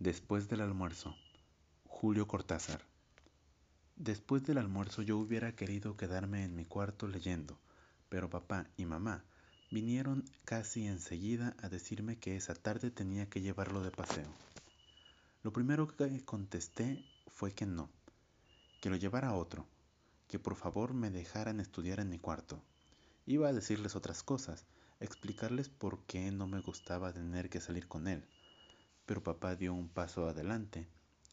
Después del almuerzo. Julio Cortázar. Después del almuerzo yo hubiera querido quedarme en mi cuarto leyendo, pero papá y mamá vinieron casi enseguida a decirme que esa tarde tenía que llevarlo de paseo. Lo primero que contesté fue que no, que lo llevara otro, que por favor me dejaran estudiar en mi cuarto. Iba a decirles otras cosas, explicarles por qué no me gustaba tener que salir con él pero papá dio un paso adelante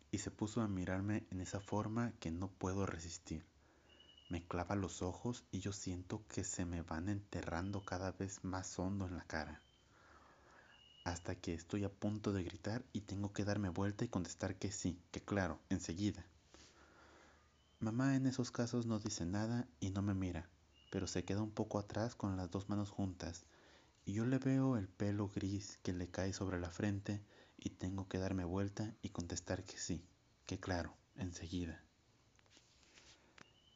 y se puso a mirarme en esa forma que no puedo resistir. Me clava los ojos y yo siento que se me van enterrando cada vez más hondo en la cara. Hasta que estoy a punto de gritar y tengo que darme vuelta y contestar que sí, que claro, enseguida. Mamá en esos casos no dice nada y no me mira, pero se queda un poco atrás con las dos manos juntas, y yo le veo el pelo gris que le cae sobre la frente y tengo que darme vuelta y contestar que sí, que claro, enseguida.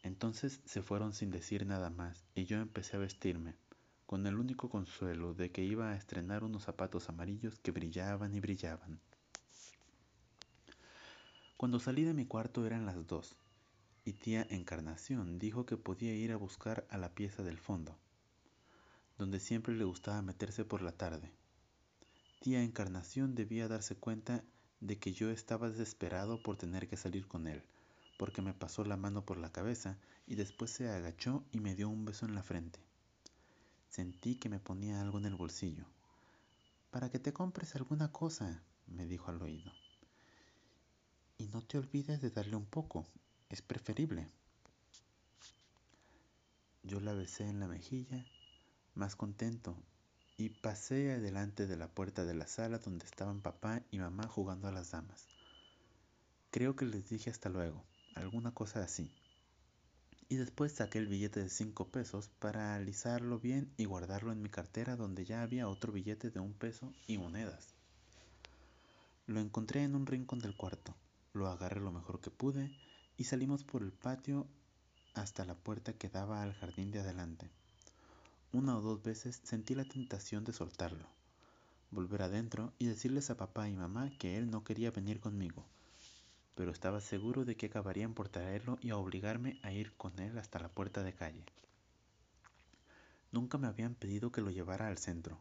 Entonces se fueron sin decir nada más y yo empecé a vestirme, con el único consuelo de que iba a estrenar unos zapatos amarillos que brillaban y brillaban. Cuando salí de mi cuarto eran las dos, y tía Encarnación dijo que podía ir a buscar a la pieza del fondo, donde siempre le gustaba meterse por la tarde. Tía Encarnación debía darse cuenta de que yo estaba desesperado por tener que salir con él, porque me pasó la mano por la cabeza y después se agachó y me dio un beso en la frente. Sentí que me ponía algo en el bolsillo. Para que te compres alguna cosa, me dijo al oído. Y no te olvides de darle un poco, es preferible. Yo la besé en la mejilla, más contento y pasé adelante de la puerta de la sala donde estaban papá y mamá jugando a las damas. Creo que les dije hasta luego, alguna cosa así. Y después saqué el billete de cinco pesos para alisarlo bien y guardarlo en mi cartera donde ya había otro billete de un peso y monedas. Lo encontré en un rincón del cuarto, lo agarré lo mejor que pude y salimos por el patio hasta la puerta que daba al jardín de adelante. Una o dos veces sentí la tentación de soltarlo, volver adentro y decirles a papá y mamá que él no quería venir conmigo, pero estaba seguro de que acabarían por traerlo y a obligarme a ir con él hasta la puerta de calle. Nunca me habían pedido que lo llevara al centro.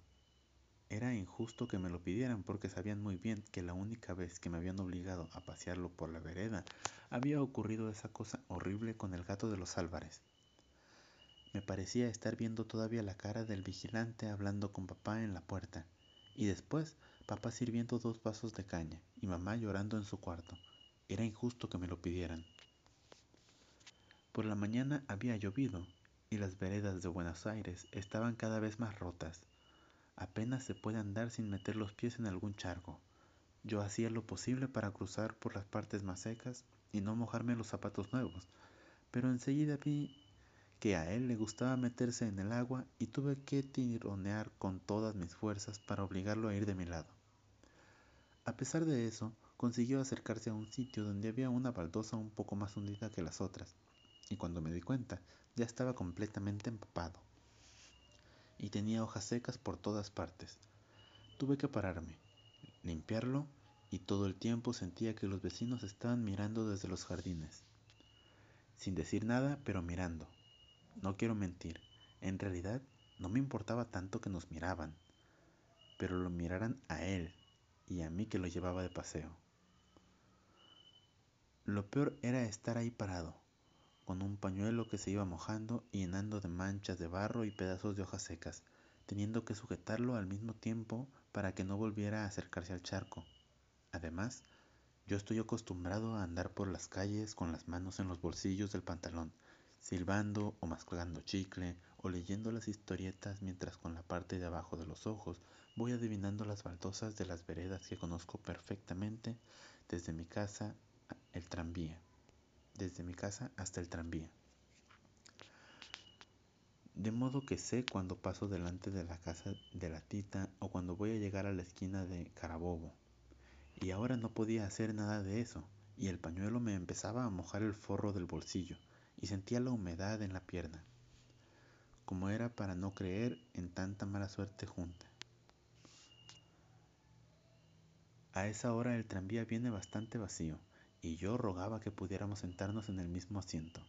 Era injusto que me lo pidieran porque sabían muy bien que la única vez que me habían obligado a pasearlo por la vereda había ocurrido esa cosa horrible con el gato de los Álvarez. Me parecía estar viendo todavía la cara del vigilante hablando con papá en la puerta, y después papá sirviendo dos vasos de caña y mamá llorando en su cuarto. Era injusto que me lo pidieran. Por la mañana había llovido y las veredas de Buenos Aires estaban cada vez más rotas. Apenas se puede andar sin meter los pies en algún charco. Yo hacía lo posible para cruzar por las partes más secas y no mojarme los zapatos nuevos, pero enseguida vi que a él le gustaba meterse en el agua y tuve que tironear con todas mis fuerzas para obligarlo a ir de mi lado. A pesar de eso, consiguió acercarse a un sitio donde había una baldosa un poco más hundida que las otras, y cuando me di cuenta ya estaba completamente empapado. Y tenía hojas secas por todas partes. Tuve que pararme, limpiarlo, y todo el tiempo sentía que los vecinos estaban mirando desde los jardines. Sin decir nada, pero mirando, no quiero mentir, en realidad no me importaba tanto que nos miraban, pero lo miraran a él y a mí que lo llevaba de paseo. Lo peor era estar ahí parado, con un pañuelo que se iba mojando y llenando de manchas de barro y pedazos de hojas secas, teniendo que sujetarlo al mismo tiempo para que no volviera a acercarse al charco. Además, yo estoy acostumbrado a andar por las calles con las manos en los bolsillos del pantalón, silbando o mascando chicle o leyendo las historietas mientras con la parte de abajo de los ojos voy adivinando las baldosas de las veredas que conozco perfectamente desde mi casa el tranvía. Desde mi casa hasta el tranvía. De modo que sé cuando paso delante de la casa de la tita o cuando voy a llegar a la esquina de Carabobo. Y ahora no podía hacer nada de eso y el pañuelo me empezaba a mojar el forro del bolsillo y sentía la humedad en la pierna, como era para no creer en tanta mala suerte junta. a esa hora el tranvía viene bastante vacío y yo rogaba que pudiéramos sentarnos en el mismo asiento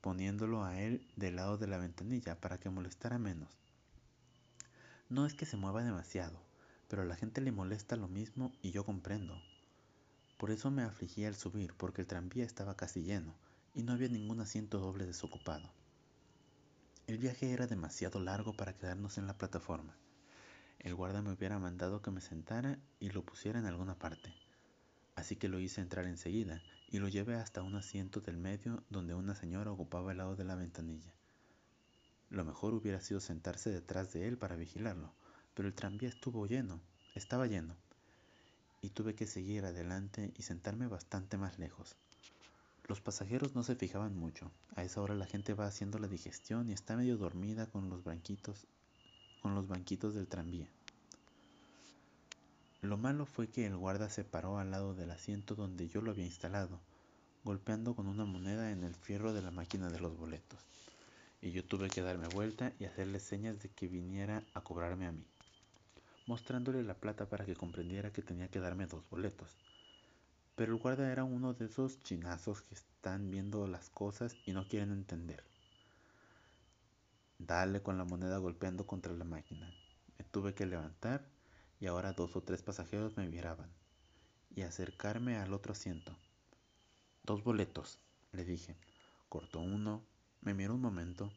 poniéndolo a él del lado de la ventanilla para que molestara menos no es que se mueva demasiado pero a la gente le molesta lo mismo y yo comprendo por eso me afligía al subir porque el tranvía estaba casi lleno y no había ningún asiento doble desocupado. El viaje era demasiado largo para quedarnos en la plataforma. El guarda me hubiera mandado que me sentara y lo pusiera en alguna parte. Así que lo hice entrar enseguida y lo llevé hasta un asiento del medio donde una señora ocupaba el lado de la ventanilla. Lo mejor hubiera sido sentarse detrás de él para vigilarlo pero el tranvía estuvo lleno estaba lleno y tuve que seguir adelante y sentarme bastante más lejos los pasajeros no se fijaban mucho. A esa hora la gente va haciendo la digestión y está medio dormida con los banquitos del tranvía. Lo malo fue que el guarda se paró al lado del asiento donde yo lo había instalado golpeando con una moneda en el fierro de la máquina de los boletos. Y yo tuve que darme vuelta y hacerle señas de que viniera a cobrarme a mí mostrándole la plata para que comprendiera que tenía que darme dos boletos pero el guarda era uno de esos chinazos que están viendo las cosas y no quieren entender. Dale con la moneda golpeando contra la máquina. Me tuve que levantar y ahora dos o tres pasajeros me miraban y acercarme al otro asiento. Dos boletos, le dije. Cortó uno, me miró un momento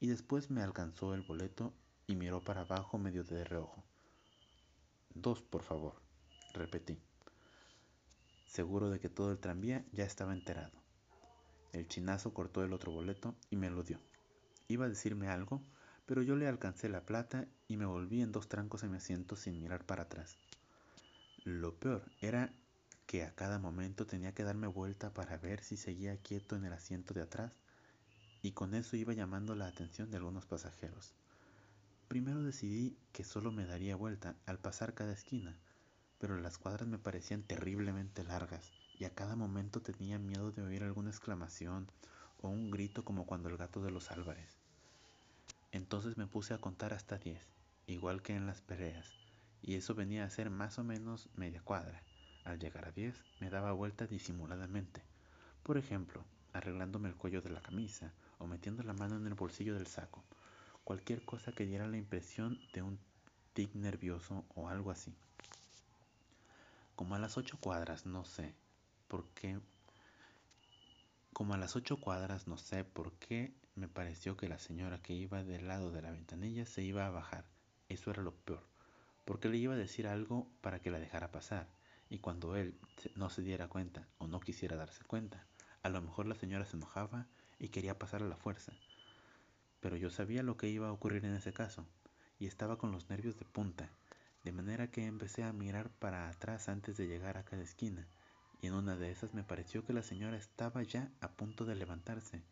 y después me alcanzó el boleto y miró para abajo medio de reojo. Dos, por favor, repetí seguro de que todo el tranvía ya estaba enterado. El chinazo cortó el otro boleto y me lo dio. Iba a decirme algo, pero yo le alcancé la plata y me volví en dos trancos en mi asiento sin mirar para atrás. Lo peor era que a cada momento tenía que darme vuelta para ver si seguía quieto en el asiento de atrás y con eso iba llamando la atención de algunos pasajeros. Primero decidí que solo me daría vuelta al pasar cada esquina, pero las cuadras me parecían terriblemente largas y a cada momento tenía miedo de oír alguna exclamación o un grito como cuando el gato de los Álvarez. Entonces me puse a contar hasta diez, igual que en las peleas, y eso venía a ser más o menos media cuadra. Al llegar a diez me daba vuelta disimuladamente, por ejemplo, arreglándome el cuello de la camisa o metiendo la mano en el bolsillo del saco, cualquier cosa que diera la impresión de un tic nervioso o algo así como a las ocho cuadras, no sé por qué. Como a las ocho cuadras, no sé por qué me pareció que la señora que iba del lado de la ventanilla se iba a bajar. Eso era lo peor, porque le iba a decir algo para que la dejara pasar. Y cuando él no se diera cuenta o no quisiera darse cuenta, a lo mejor la señora se enojaba y quería pasar a la fuerza. Pero yo sabía lo que iba a ocurrir en ese caso, y estaba con los nervios de punta de manera que empecé a mirar para atrás antes de llegar a cada esquina, y en una de esas me pareció que la señora estaba ya a punto de levantarse,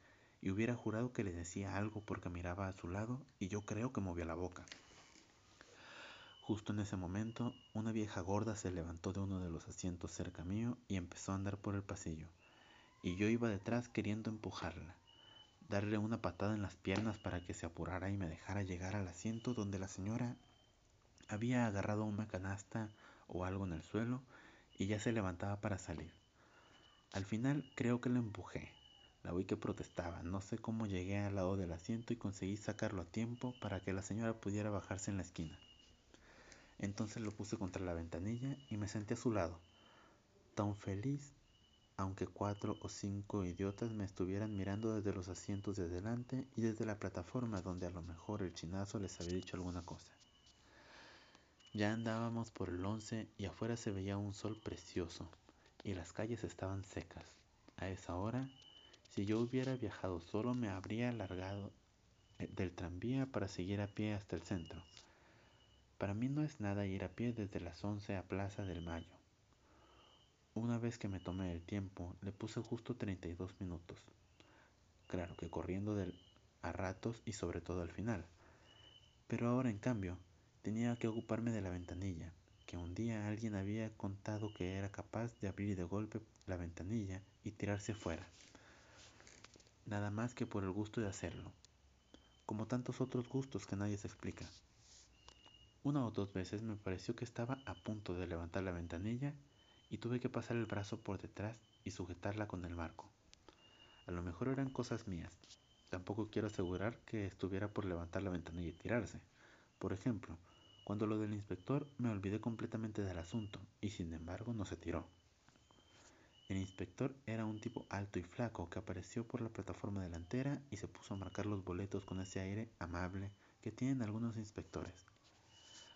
y hubiera jurado que le decía algo porque miraba a su lado y yo creo que movía la boca. Justo en ese momento, una vieja gorda se levantó de uno de los asientos cerca mío y empezó a andar por el pasillo, y yo iba detrás queriendo empujarla, darle una patada en las piernas para que se apurara y me dejara llegar al asiento donde la señora había agarrado una canasta o algo en el suelo y ya se levantaba para salir. Al final creo que lo empujé. La oí que protestaba. No sé cómo llegué al lado del asiento y conseguí sacarlo a tiempo para que la señora pudiera bajarse en la esquina. Entonces lo puse contra la ventanilla y me senté a su lado, tan feliz aunque cuatro o cinco idiotas me estuvieran mirando desde los asientos de delante y desde la plataforma donde a lo mejor el chinazo les había dicho alguna cosa. Ya andábamos por el once y afuera se veía un sol precioso y las calles estaban secas. A esa hora, si yo hubiera viajado solo me habría largado eh, del tranvía para seguir a pie hasta el centro. Para mí no es nada ir a pie desde las once a Plaza del Mayo. Una vez que me tomé el tiempo, le puse justo 32 minutos. Claro que corriendo a ratos y sobre todo al final. Pero ahora en cambio, Tenía que ocuparme de la ventanilla, que un día alguien había contado que era capaz de abrir de golpe la ventanilla y tirarse fuera. Nada más que por el gusto de hacerlo, como tantos otros gustos que nadie se explica. Una o dos veces me pareció que estaba a punto de levantar la ventanilla y tuve que pasar el brazo por detrás y sujetarla con el marco. A lo mejor eran cosas mías. Tampoco quiero asegurar que estuviera por levantar la ventanilla y tirarse. Por ejemplo, cuando lo del inspector me olvidé completamente del asunto y sin embargo no se tiró. El inspector era un tipo alto y flaco que apareció por la plataforma delantera y se puso a marcar los boletos con ese aire amable que tienen algunos inspectores.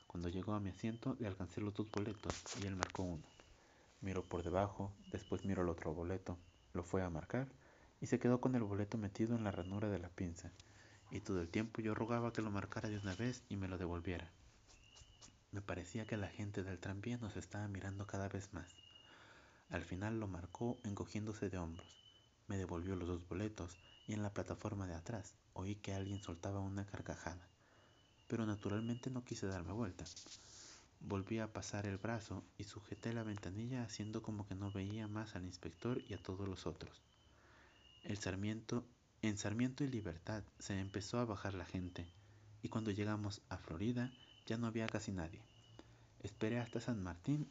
Cuando llegó a mi asiento le alcancé los dos boletos y él marcó uno. Miró por debajo, después miró el otro boleto, lo fue a marcar y se quedó con el boleto metido en la ranura de la pinza. Y todo el tiempo yo rogaba que lo marcara de una vez y me lo devolviera. Me parecía que la gente del tranvía nos estaba mirando cada vez más. Al final lo marcó encogiéndose de hombros. Me devolvió los dos boletos y en la plataforma de atrás oí que alguien soltaba una carcajada. Pero naturalmente no quise darme vuelta. Volví a pasar el brazo y sujeté la ventanilla haciendo como que no veía más al inspector y a todos los otros. El Sarmiento, en Sarmiento y Libertad se empezó a bajar la gente y cuando llegamos a Florida ya no había casi nadie. Esperé hasta San Martín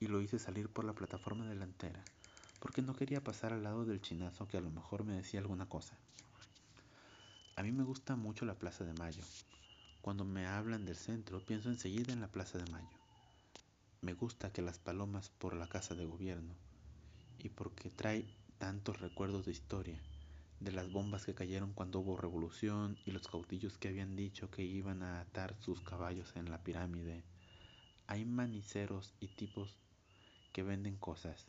y lo hice salir por la plataforma delantera, porque no quería pasar al lado del chinazo que a lo mejor me decía alguna cosa. A mí me gusta mucho la Plaza de Mayo. Cuando me hablan del centro, pienso enseguida en la Plaza de Mayo. Me gusta que las palomas por la casa de gobierno y porque trae tantos recuerdos de historia, de las bombas que cayeron cuando hubo revolución y los caudillos que habían dicho que iban a atar sus caballos en la pirámide. Hay maniceros y tipos que venden cosas.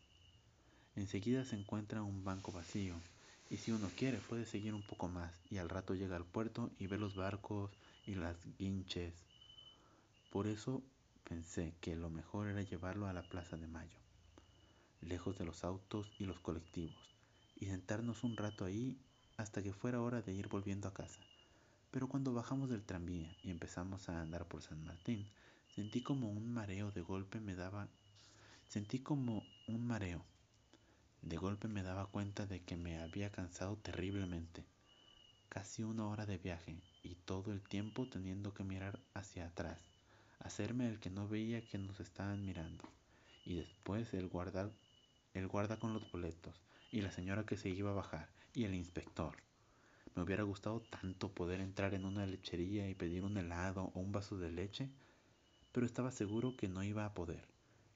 Enseguida se encuentra un banco vacío y si uno quiere puede seguir un poco más y al rato llega al puerto y ve los barcos y las guinches. Por eso pensé que lo mejor era llevarlo a la Plaza de Mayo, lejos de los autos y los colectivos, y sentarnos un rato ahí hasta que fuera hora de ir volviendo a casa. Pero cuando bajamos del tranvía y empezamos a andar por San Martín, sentí como un mareo de golpe me daba Sentí como un mareo. De golpe me daba cuenta de que me había cansado terriblemente. Casi una hora de viaje y todo el tiempo teniendo que mirar hacia atrás, hacerme el que no veía que nos estaban mirando. Y después el guarda, el guarda con los boletos y la señora que se iba a bajar y el inspector. Me hubiera gustado tanto poder entrar en una lechería y pedir un helado o un vaso de leche, pero estaba seguro que no iba a poder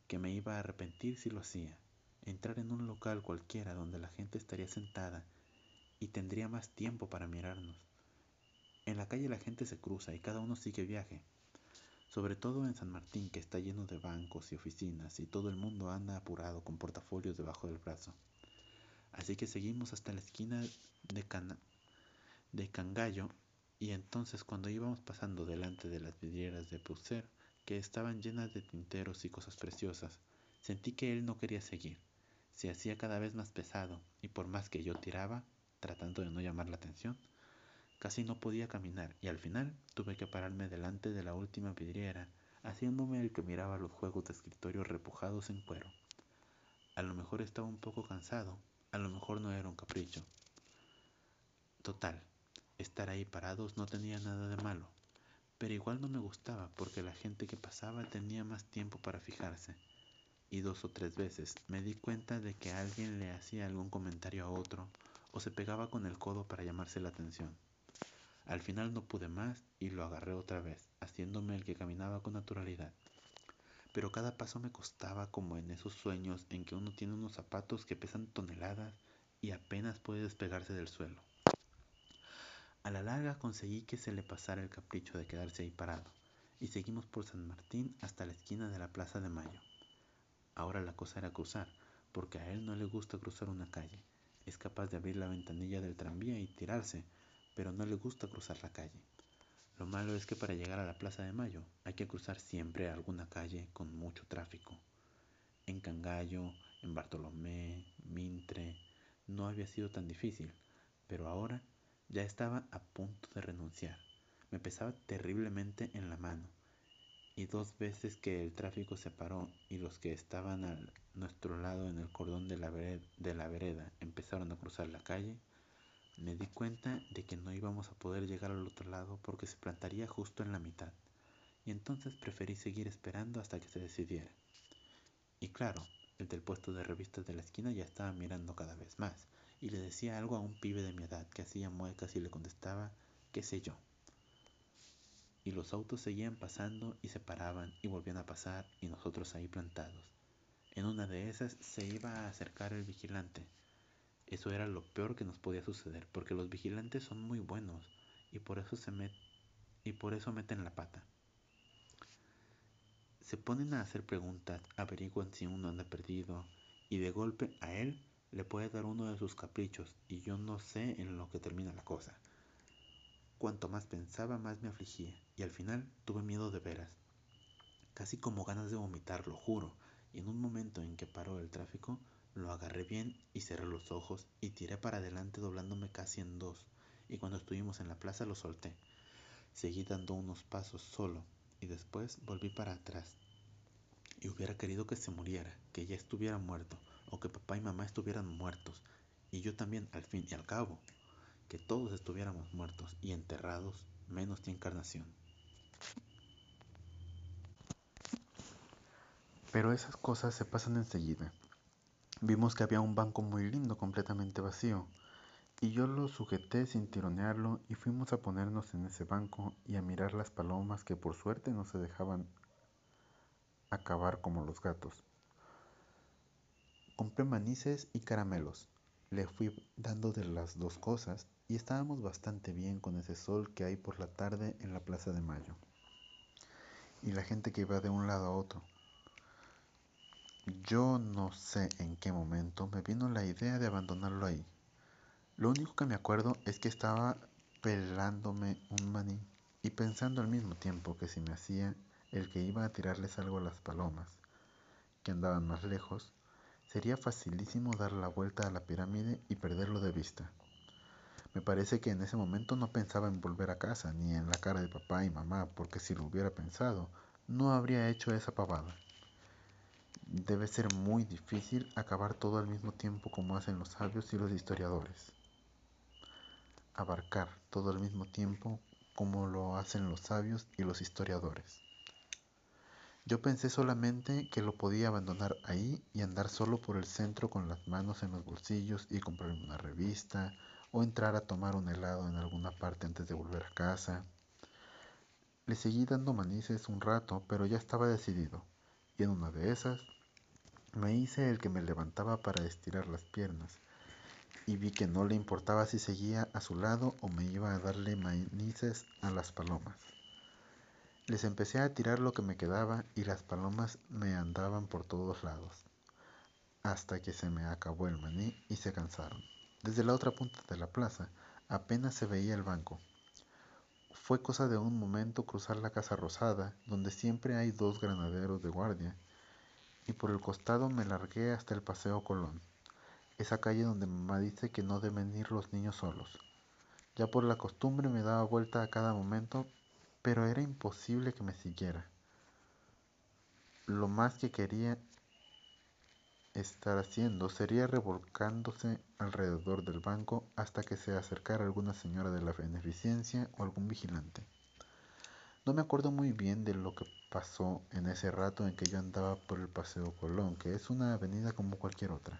que me iba a arrepentir si lo hacía. Entrar en un local cualquiera donde la gente estaría sentada y tendría más tiempo para mirarnos. En la calle la gente se cruza y cada uno sigue viaje. Sobre todo en San Martín, que está lleno de bancos y oficinas y todo el mundo anda apurado con portafolios debajo del brazo. Así que seguimos hasta la esquina de, de Cangallo y entonces cuando íbamos pasando delante de las vidrieras de Pusser, que estaban llenas de tinteros y cosas preciosas, sentí que él no quería seguir. Se hacía cada vez más pesado y por más que yo tiraba, tratando de no llamar la atención, casi no podía caminar y al final tuve que pararme delante de la última vidriera, haciéndome el que miraba los juegos de escritorio repujados en cuero. A lo mejor estaba un poco cansado, a lo mejor no era un capricho. Total, estar ahí parados no tenía nada de malo pero igual no me gustaba porque la gente que pasaba tenía más tiempo para fijarse. Y dos o tres veces me di cuenta de que alguien le hacía algún comentario a otro o se pegaba con el codo para llamarse la atención. Al final no pude más y lo agarré otra vez, haciéndome el que caminaba con naturalidad. Pero cada paso me costaba como en esos sueños en que uno tiene unos zapatos que pesan toneladas y apenas puede despegarse del suelo. A la larga conseguí que se le pasara el capricho de quedarse ahí parado, y seguimos por San Martín hasta la esquina de la Plaza de Mayo. Ahora la cosa era cruzar, porque a él no le gusta cruzar una calle. Es capaz de abrir la ventanilla del tranvía y tirarse, pero no le gusta cruzar la calle. Lo malo es que para llegar a la Plaza de Mayo hay que cruzar siempre alguna calle con mucho tráfico. En Cangallo, en Bartolomé, Mintre, no había sido tan difícil, pero ahora ya estaba a punto de renunciar. Me pesaba terriblemente en la mano. Y dos veces que el tráfico se paró y los que estaban a nuestro lado en el cordón de la, vereda, de la vereda empezaron a cruzar la calle, me di cuenta de que no a poder llegar al otro lado porque se plantaría justo en la mitad. y entonces preferí seguir esperando hasta que se decidiera. Y claro, el del puesto de revistas de la esquina ya estaba mirando cada vez más, y le decía algo a un pibe de mi edad que hacía muecas y le contestaba, qué sé yo. Y los autos seguían pasando y se paraban y volvían a pasar y nosotros ahí plantados. En una de esas se iba a acercar el vigilante. Eso era lo peor que nos podía suceder, porque los vigilantes son muy buenos y por eso se met y por eso meten la pata. Se ponen a hacer preguntas, averiguan si uno anda perdido y de golpe a él le puede dar uno de sus caprichos y yo no sé en lo que termina la cosa. Cuanto más pensaba, más me afligía y al final tuve miedo de veras. Casi como ganas de vomitar, lo juro, y en un momento en que paró el tráfico, lo agarré bien y cerré los ojos y tiré para adelante doblándome casi en dos, y cuando estuvimos en la plaza lo solté. Seguí dando unos pasos solo, y después volví para atrás. Y hubiera querido que se muriera, que ya estuviera muerto, o que papá y mamá estuvieran muertos, y yo también al fin y al cabo, que todos estuviéramos muertos y enterrados, menos ti encarnación. Pero esas cosas se pasan enseguida. Vimos que había un banco muy lindo completamente vacío, y yo lo sujeté sin tironearlo y fuimos a ponernos en ese banco y a mirar las palomas que por suerte no se dejaban acabar como los gatos. Compré manices y caramelos. Le fui dando de las dos cosas y estábamos bastante bien con ese sol que hay por la tarde en la Plaza de Mayo. Y la gente que iba de un lado a otro. Yo no sé en qué momento me vino la idea de abandonarlo ahí lo único que me acuerdo es que estaba pelándome un maní y pensando al mismo tiempo que si me hacía el que iba a tirarles algo a las palomas, que andaban más lejos, sería facilísimo dar la vuelta a la pirámide y perderlo de vista. Me parece que en ese momento no pensaba en volver a casa ni en la cara de papá y mamá, porque si lo hubiera pensado, no habría hecho esa pavada. Debe ser muy difícil acabar todo al mismo tiempo como hacen los sabios y los historiadores abarcar todo al mismo tiempo como lo hacen los sabios y los historiadores. Yo pensé solamente que lo podía abandonar ahí y andar solo por el centro con las manos en los bolsillos y comprarme una revista o entrar a tomar un helado en alguna parte antes de volver a casa. Le seguí dando manices un rato, pero ya estaba decidido, y en una de esas me hice el que me levantaba para estirar las piernas y vi que no le importaba si seguía a su lado o me iba a darle manices a las palomas. Les empecé a tirar lo que me quedaba y las palomas me andaban por todos lados, hasta que se me acabó el maní y se cansaron. Desde la otra punta de la plaza apenas se veía el banco. Fue cosa de un momento cruzar la casa rosada, donde siempre hay dos granaderos de guardia, y por el costado me largué hasta el Paseo Colón esa calle donde mamá dice que no deben ir los niños solos. Ya por la costumbre me daba vuelta a cada momento, pero era imposible que me siguiera. Lo más que quería estar haciendo sería revolcándose alrededor del banco hasta que se acercara alguna señora de la beneficencia o algún vigilante. No me acuerdo muy bien de lo que pasó en ese rato en que yo andaba por el Paseo Colón, que es una avenida como cualquier otra.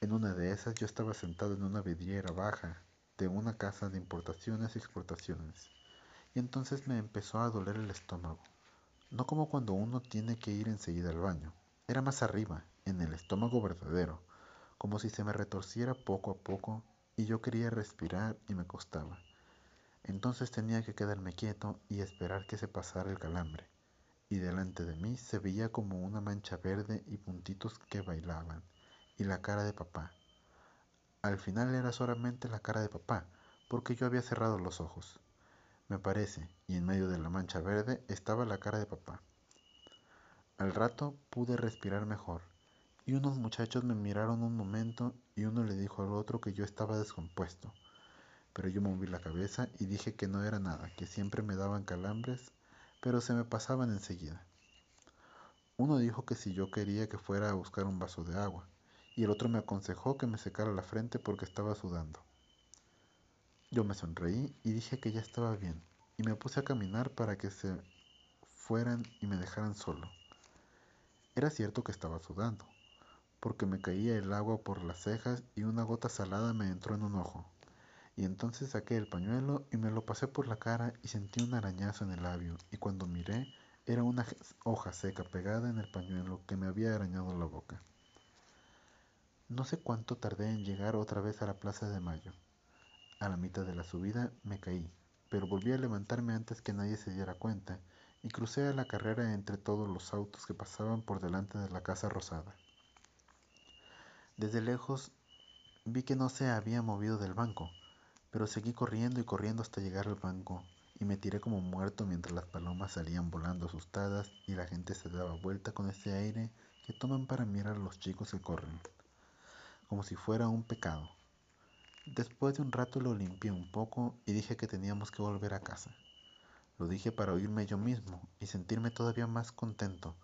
En una de esas yo estaba sentado en una vidriera baja de una casa de importaciones y exportaciones, y entonces me empezó a doler el estómago. No como cuando uno tiene que ir enseguida al baño, era más arriba, en el estómago verdadero, como si se me retorciera poco a poco y yo quería respirar y me costaba. Entonces tenía que quedarme quieto y esperar que se pasara el calambre, y delante de mí se veía como una mancha verde y puntitos que bailaban y la cara de papá. Al final era solamente la cara de papá, porque yo había cerrado los ojos. Me parece, y en medio de la mancha verde estaba la cara de papá. Al rato pude respirar mejor, y unos muchachos me miraron un momento y uno le dijo al otro que yo estaba descompuesto. Pero yo moví la cabeza y dije que no era nada, que siempre me daban calambres, pero se me pasaban enseguida. Uno dijo que si yo quería que fuera a buscar un vaso de agua, y el otro me aconsejó que me secara la frente porque estaba sudando. Yo me sonreí y dije que ya estaba bien, y me puse a caminar para que se fueran y me dejaran solo. Era cierto que estaba sudando, porque me caía el agua por las cejas y una gota salada me entró en un ojo. Y entonces saqué el pañuelo y me lo pasé por la cara y sentí un arañazo en el labio y cuando miré era una hoja seca pegada en el pañuelo que me había arañado la boca. No sé cuánto tardé en llegar otra vez a la Plaza de Mayo. A la mitad de la subida me caí, pero volví a levantarme antes que nadie se diera cuenta y crucé a la carrera entre todos los autos que pasaban por delante de la Casa Rosada. Desde lejos vi que no se había movido del banco, pero seguí corriendo y corriendo hasta llegar al banco y me tiré como muerto mientras las palomas salían volando asustadas y la gente se daba vuelta con ese aire que toman para mirar a los chicos que corren, como si fuera un pecado. Después de un rato lo limpié un poco y dije que teníamos que volver a casa. Lo dije para oírme yo mismo y sentirme todavía más contento,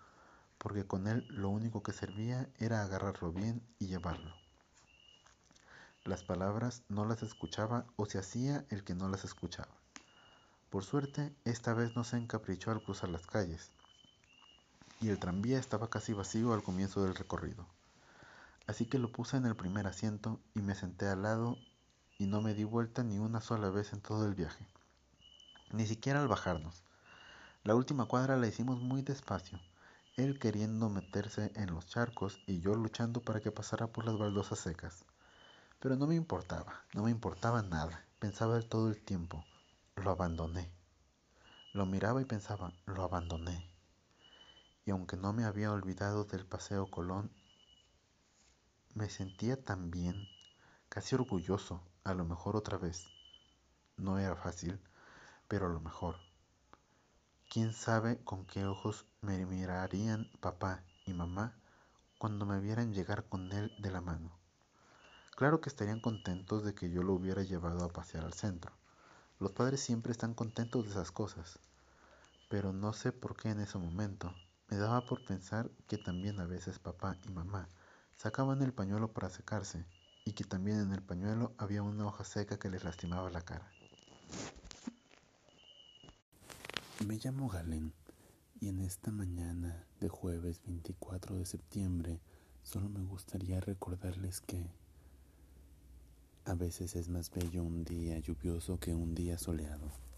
porque con él lo único que servía era agarrarlo bien y llevarlo. Las palabras no las escuchaba o se hacía el que no las escuchaba. Por suerte, esta vez no se encaprichó al cruzar las calles, y el tranvía estaba casi vacío al comienzo del recorrido. Así que lo puse en el primer asiento y me senté al lado y no me di vuelta ni una sola vez en todo el viaje, ni siquiera al bajarnos. La última cuadra la hicimos muy despacio, él queriendo meterse en los charcos y yo luchando para que pasara por las baldosas secas. Pero no me importaba, no me importaba nada, pensaba todo el tiempo, lo abandoné. Lo miraba y pensaba, lo abandoné. Y aunque no me había olvidado del paseo Colón, me sentía tan bien, casi orgulloso, a lo mejor otra vez. No era fácil, pero a lo mejor. ¿Quién sabe con qué ojos me mirarían papá y mamá cuando me vieran llegar con él de la mano? Claro que estarían contentos de que yo lo hubiera llevado a pasear al centro los padres siempre están contentos de esas cosas, pero no sé por qué en ese momento me daba por pensar que también a veces papá y mamá sacaban el pañuelo para secarse y que también en el pañuelo había una hoja seca que les lastimaba la cara. Me llamo Galen y en esta mañana de jueves 24 de septiembre solo me gustaría recordarles que a veces es más bello un día lluvioso que un día soleado.